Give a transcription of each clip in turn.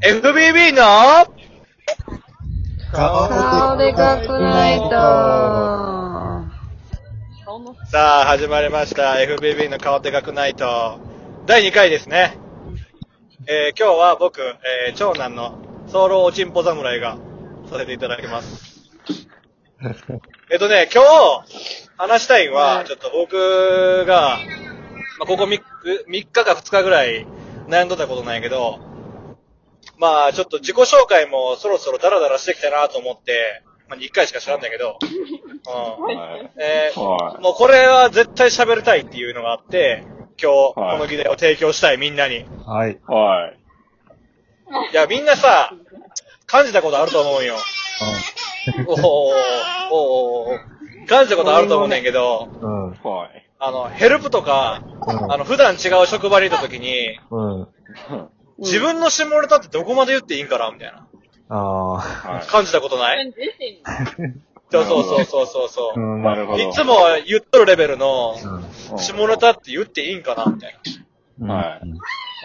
FBB の顔でかくないと。さあ、始まりました。FBB の顔でかくないと。第2回ですね。えー、今日は僕、えー、長男のソウルおちんぽ侍がさせていただきます。えっとね、今日話したいのは、ちょっと僕が、まあ、ここ 3, 3日か2日ぐらい悩んどったことなんやけど、まあ、ちょっと自己紹介もそろそろダラダラしてきたなと思って、まあ、1回しか知らんだけど、うん。はい。えーはいもうこれは絶対喋りたいっていうのがあって、今日、こはいの議題を提供したいみんなに。はい。はい。いや、みんなさ、感じたことあると思うんよ。おーおーおーおー感じたことあると思うねんけど、うん。うん。はい。あの、ヘルプとか、うんあの、普段違う職場にいた時に、うん。自分の下ネタってどこまで言っていいんかなみたいな。あ感じたことない？そうそうそうそうそうそうう。ん。なるほど。いつも言っとるレベルの、うん。下ネタって言っていいんかなみたいな。はい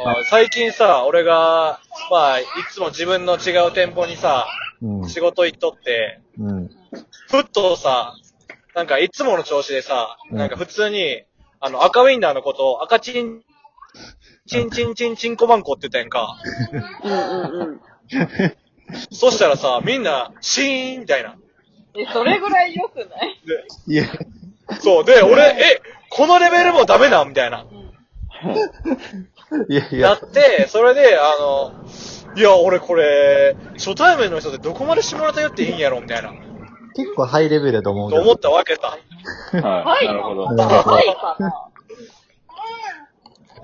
あー最近さ、俺が、まあ、いつも自分の違う店舗にさ、うん。仕事行っとって、うん。ふっとさ、なんかいつもの調子でさ、うんなんか普通に、あの、赤ウィンナーのことを赤チン、チンチンチンチンコマンコって言ったやんか。うんうんうん。そしたらさ、みんな、シーンみたいな。え、それぐらい良くない？いや、でそう、で、俺、え、このレベルもダメなみたいな。いやいやや、って、それで、あの、いや、俺これ、初対面の人でどこまで下ネタ言っていいんやろ？みたいな。結構ハイレベルだと思うけど。と思ったわけさ。はい。なるほど。うんはいかな？で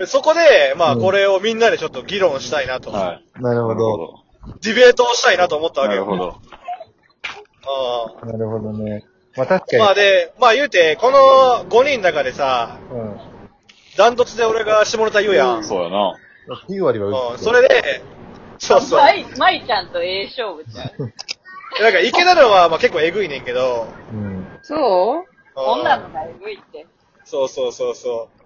そこで、まあ、うんこれをみんなでちょっと議論したいなと。はい。なるほど。ど。ディベートをしたいなと思ったわけよ。なるほど。あなるほどね。まあ確かに。あまあで、まあ言うて、この5人の中でさ、うん。ダントツで俺が下ネタ言うやん。そうやな。9割はうん、それで、そうそう。まい、まいちゃんと A 勝負ちゃう。なんか池田のはまあ結構エグいねんけど、うん。そう？うん女のがエグいって。そうそうそうそう。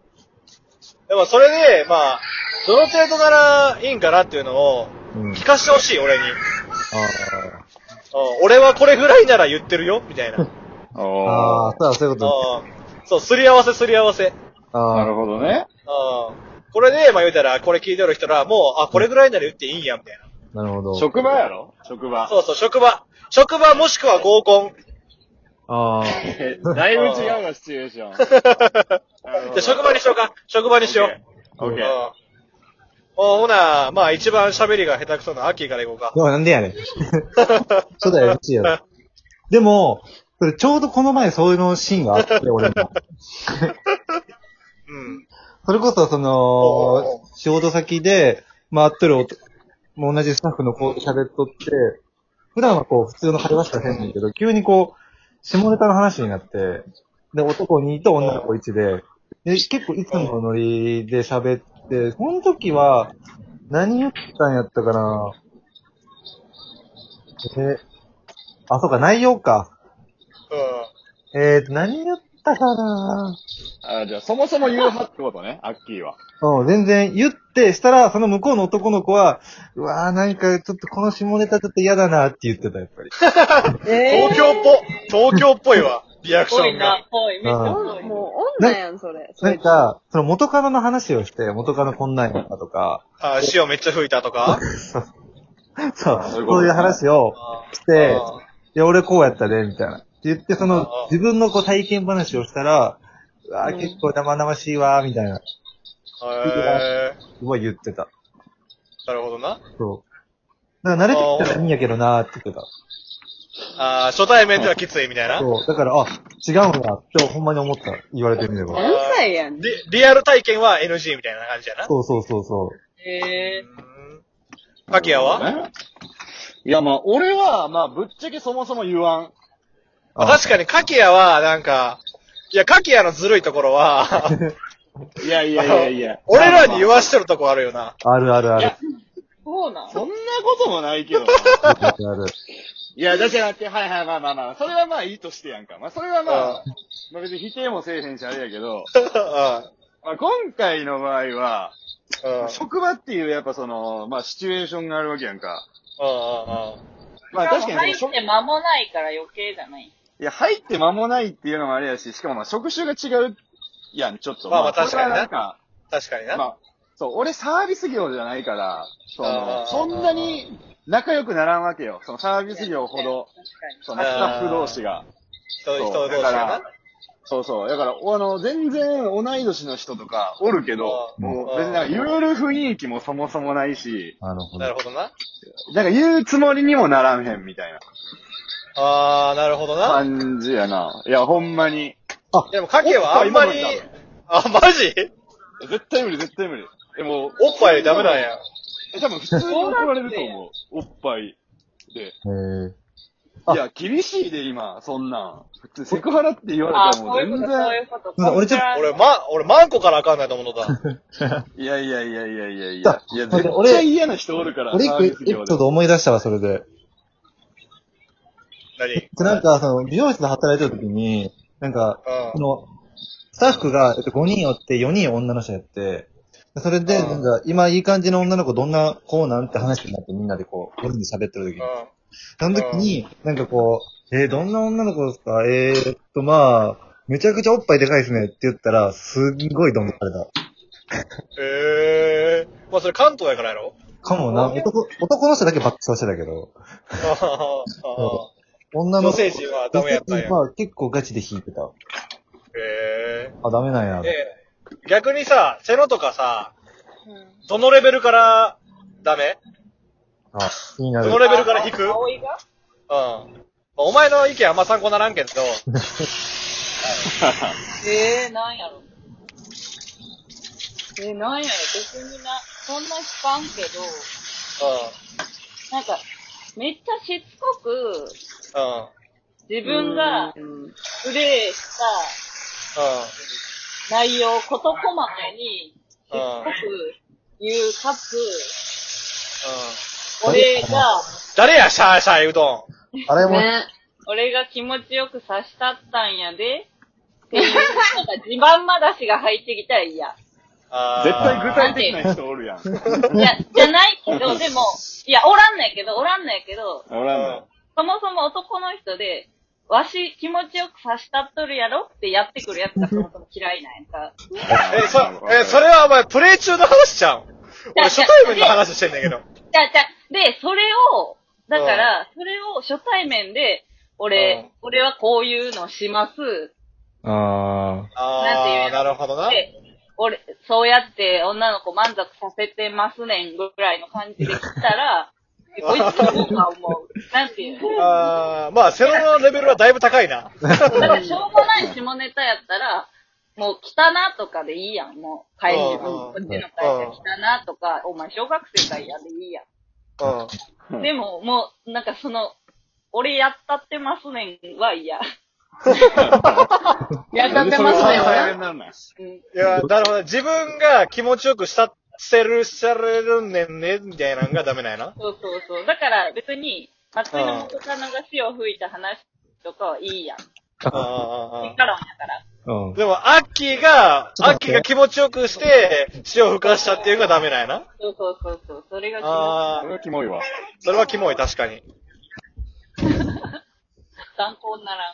でもそれで、まあ、どの程度ならいいんかなっていうのをうん。聞かしてほしい、俺に。うんあ俺はこれぐらいなら言ってるよ、みたいな。う んあ。あそうそういうこと。そう、すり合わせすり合わせ。ー。ああ。なるほどね。うんこれで、まあ言うたら、これ聞いてる人ら、もう、あ、これぐらいなら言っていいんや、みたいな。なるほど。職場やろ？職場。そうそう、職場。職場もしくは合コン。ああ。え だいぶ違うな、シチュエーション。じゃあ職場にしようか。職場にしよう。うんオッケー。おほな、まあ一番喋りが下手くそなアッキーからいこうかで。もなんでやねん。初代 MC やろ。でも、それちょうどこの前そういうのシーンがあって、俺も。うん。それこそ、その、仕事先で回ってるもう同じスタッフの子と喋っとって、普段はこう、普通の会話しかせんねんけど、急にこう、下ネタの話になって、で、男2と女の子1で、で、結構いつものノリで喋って、その時は、何言ったんやったかな？え、あ、そうか、内容か。えーと、何言ったかな？あ、じゃあ、そもそも言う派ってことね、アッキーは。うん、全然言って、したら、その向こうの男の子は、うわー、なんか、ちょっとこの下ネタちょっと嫌だなって言ってた、やっぱり。え東京っぽ、東京っぽいわ。リアクションが。ぽいな、ぽい。めっちゃぽい。もう、女やん、それ。なんか、その元カノの話をして、元カノこんなんやったとか、あ、潮めっちゃ吹いたとか？そう、そういうことそういう話をあして、あいや、俺こうやったで、みたいな。って言って、その自分のこう体験話をしたら、うわ結構生々しいわー、みたいな、へえすごい言ってた。なるほどな。そう。だから慣れてきたらいいんやけどなーって言ってた。あー初対面ではきついみたいな？そう。だから、あ、違うんだってほんまに思った。言われてみれば。何歳やん？リリアル体験は NG みたいな感じやな？そうそうそうそう。えうんカキヤは？ねいや、まあ、俺は、まあ、ぶっちゃけそもそも言わん。あ確かにカキヤは、なんか、いや、カキヤのずるいところは、いやいやいやいや。俺らに言わしてるとこあるよな。あるあるある。いやそうなん？そんなこともないけどな。あるある。いや、だって待って、はいはい、まあまあまあ、それはまあいいとしてやんか。まあ、それはまあ、まあ別に否定もせえへんしあれやけど、あ まあ今回の場合は、うん。うん。職場っていうやっぱその、まあシチュエーションがあるわけやんか。うん。うん。まあ確かに入そのって間もないから余計じゃない。いや、入って間もないっていうのもあれやし、しかもまあ職種が違うやん、ちょっと。まあまあ確かになそれはなんか、確かにな。まあ、そう、俺サービス業じゃないから、そあーの、そんなに仲良くならんわけよ。そのサービス業ほど、そのスタッフ同士が。人、そう人同士がなだから。そうそう。だから、あの、全然同い年の人とかおるけど、うんもう別になんか言える雰囲気もそもそもないし、なるほど。なるほどな。なんか言うつもりにもならんへんみたいなあー、なるほどな。感じやな。いや、ほんまに。でも、かけはあんまりあ、マジ？絶対無理、絶対無理。でも、おっぱいダメなんや。え多分普通に怒られると思う。おっぱいで。へいや、厳しいで、今、そんなん。普通、セクハラって言わあ、れたらもう全そういうこと、そうい然。うこと。うん俺ちょっと俺、ま、俺、マンコからあかんないと思うのだ。いやいやいやいやいやいだや。いや、俺絶対嫌な人おるから、俺一個エサービス業でピソード思い出したわ、それで。何？でなんか、その、美容室で働いてる時に、なんか、うんその、スタッフが、えっと、5人おって、4人女の人やって、それで、うんなんか、今いい感じの女の子どんな子なんて話になってみんなでこう、4人で喋ってる時に。うん。その時に、なんかこう、えー、どんな女の子ですか？えーっと、まあ、めちゃくちゃおっぱいでかいですねって言ったら、すんごいどんどんされた。ええー。まあ、それ関東やからやろ？かもな、男、男の人だけ爆笑してたけど、ああ女の女性陣はダメやったんや。まあ結構ガチで弾いてた。えあ、ダメなんやえ。。ええ逆にさ、セロとかさ、うんどのレベルからダメ？あ、気になるどの。レベルから引く？うん。葵が？お前の意見あんま参考ならんけど、えー、なんやろ。えー、なんやろ。別にな、そんな聞かんけど、なんか、めっちゃしつこく、うん。うん。自分がプレイしたうん。内容を事細かに、しつこく言う、かつ、うん。俺が、誰や、シャーシャーうどん。あれも、ね、俺が気持ちよくさしたったんやで、っていう、なんか自慢話が入ってきたら嫌。あー絶対具体的な人おるやん。いや、じゃないけど、でも、いや、おらんないけど、おらんないけど、おらんの。そもそも男の人で、わし気持ちよくさしたっとるやろってやってくるやつがそもそも嫌いなんやんか。え、そ、え、それはお前、プレイ中の話ちゃうん俺、初対面の話してんだけど。じゃあじゃあで、それを、だから、それを初対面で、俺、俺はこういうのします。あなんていうなるほどな。で、俺、そうやって女の子満足させてますねんぐらいの感じで来たら、えこいつどうか思う。なんていうの？あー、まあ、セロのレベルはだいぶ高いな。だからしょうもない下ネタやったら、もう来たなとかでいいやん。もう会社、うんこっちの会社来たなとか、お前小学生かいやでいいやうん。ん。でも、もう、なんかその、俺やったってますねんは嫌。やったってますねんはんなんない。うんいや、なるほど。自分が気持ちよくした、してる、してるねんね、みたいなのがダメなんやな。そうそうそう。だから別に、松井の元カノが潮を吹いた話とかはいいやん。あーあーあカロンやから。うんー。でも、アッキーが、ちょっと待ってアッキーが気持ちよくして、潮吹かしたっていうのがダメなんやな？そうそうそうそう。それが気持あそれはキモいわ。それはキモい、確かに。ち 参考にならん。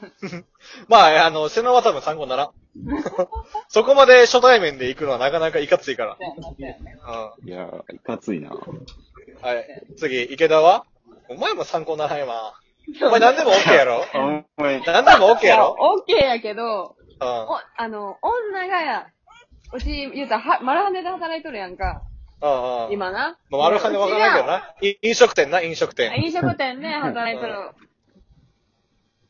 まあ、あの、瀬能は多分参考にならん。そこまで初対面で行くのはなかなかいかついから。いや、いかついな。はい。次、池田は？お前も参考にならんわ。お前何でも OK やろ？お前、何でも OK やろ？オッケーやけど、うん。お、あの、女がや、うち言うたら、は、マルハネで働いとるやんか。うんうん。今な。まあ、丸羽わからんけどな。い飲食店な、飲食店。飲食店で働いとる。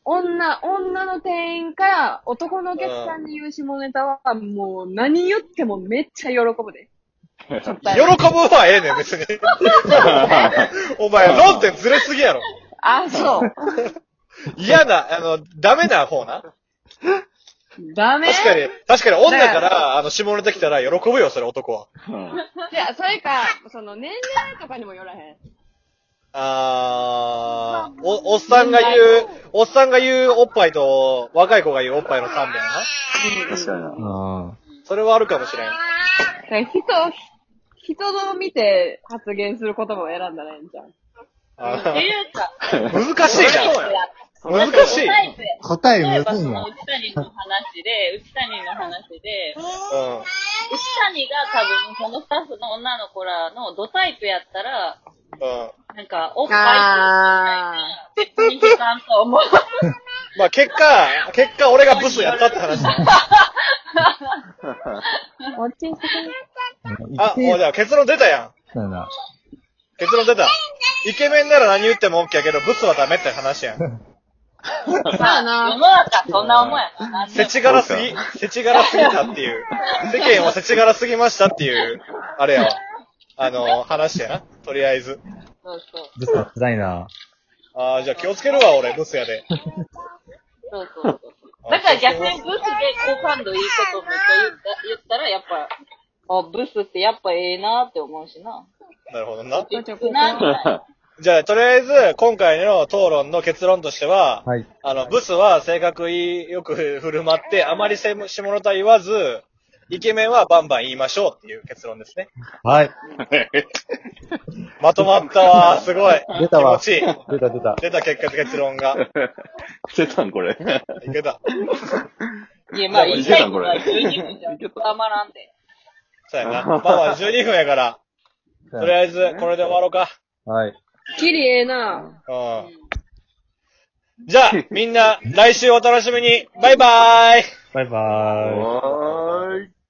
女、女の店員から男のお客さんに言う下ネタは、もう何言ってもめっちゃ喜ぶで。喜ぶはええねん、別に。お前、論点ずれすぎやろ。あ、そう。嫌な、あの、ダメな方な。ダメ？確かに、確かに女から、あの、下ネタ来たら喜ぶよ、それ男は。いや、それか、その年齢とかにもよらへん。あー、お、おっさんが言う、おっさんが言うおっぱいと、若い子が言うおっぱいの差みたいな。確かにな。あそれはあるかもしれん。人、人の見て発言する言葉を選んだらええんじゃん。あっていうか、難しいな。難しい。答え例えばむずいな。その内谷の話で、内谷の話で、うん。内谷が多分そのスタッフの女の子らのドタイプやったら、うん。なんか、おっぱいって別に悲観と思う。まあ結果、結果俺がブスやったって話だ。落ち着あ、もうじゃあ結論出たやん。そうやな。結論出た。イケメンなら何言っても OK やけど、ブスはダメって話やん。まあな。世の中そんな思いやから。世知辛すぎ、世知辛すぎたっていう。世間は世知辛すぎましたっていう、あれやわ。あの、話やな。とりあえず。そうそう。ブスは辛いな。ああ、じゃあ気をつけるわ、俺、ブスやで。そうそうそう。だから逆にブスで好感度いいことめっちゃ言った言ったら、やっぱ、あ、ブスってやっぱええなって思うしな。なるほどな。く。ちょくなみたいな。じゃあ、とりあえず、今回の討論の結論としては、はい。あの、ブスは性格いいよく振る舞って、あまりせ下ネタ言わず、イケメンはバンバン言いましょうっていう結論ですね。はい。まとまったわ、すごい。出たわ気持ちいい。出た出た。出た結果、結論が。出たんこれ。いけた。いや、まあ、言いたいことはいけ12分じゃたまらんで。そうやな。まあまあ、12分やから、とりあえず、これで終わろうか。はい。キリええな。うん。じゃあ、みんな、来週お楽しみに。バイバーイバイバーイ。おー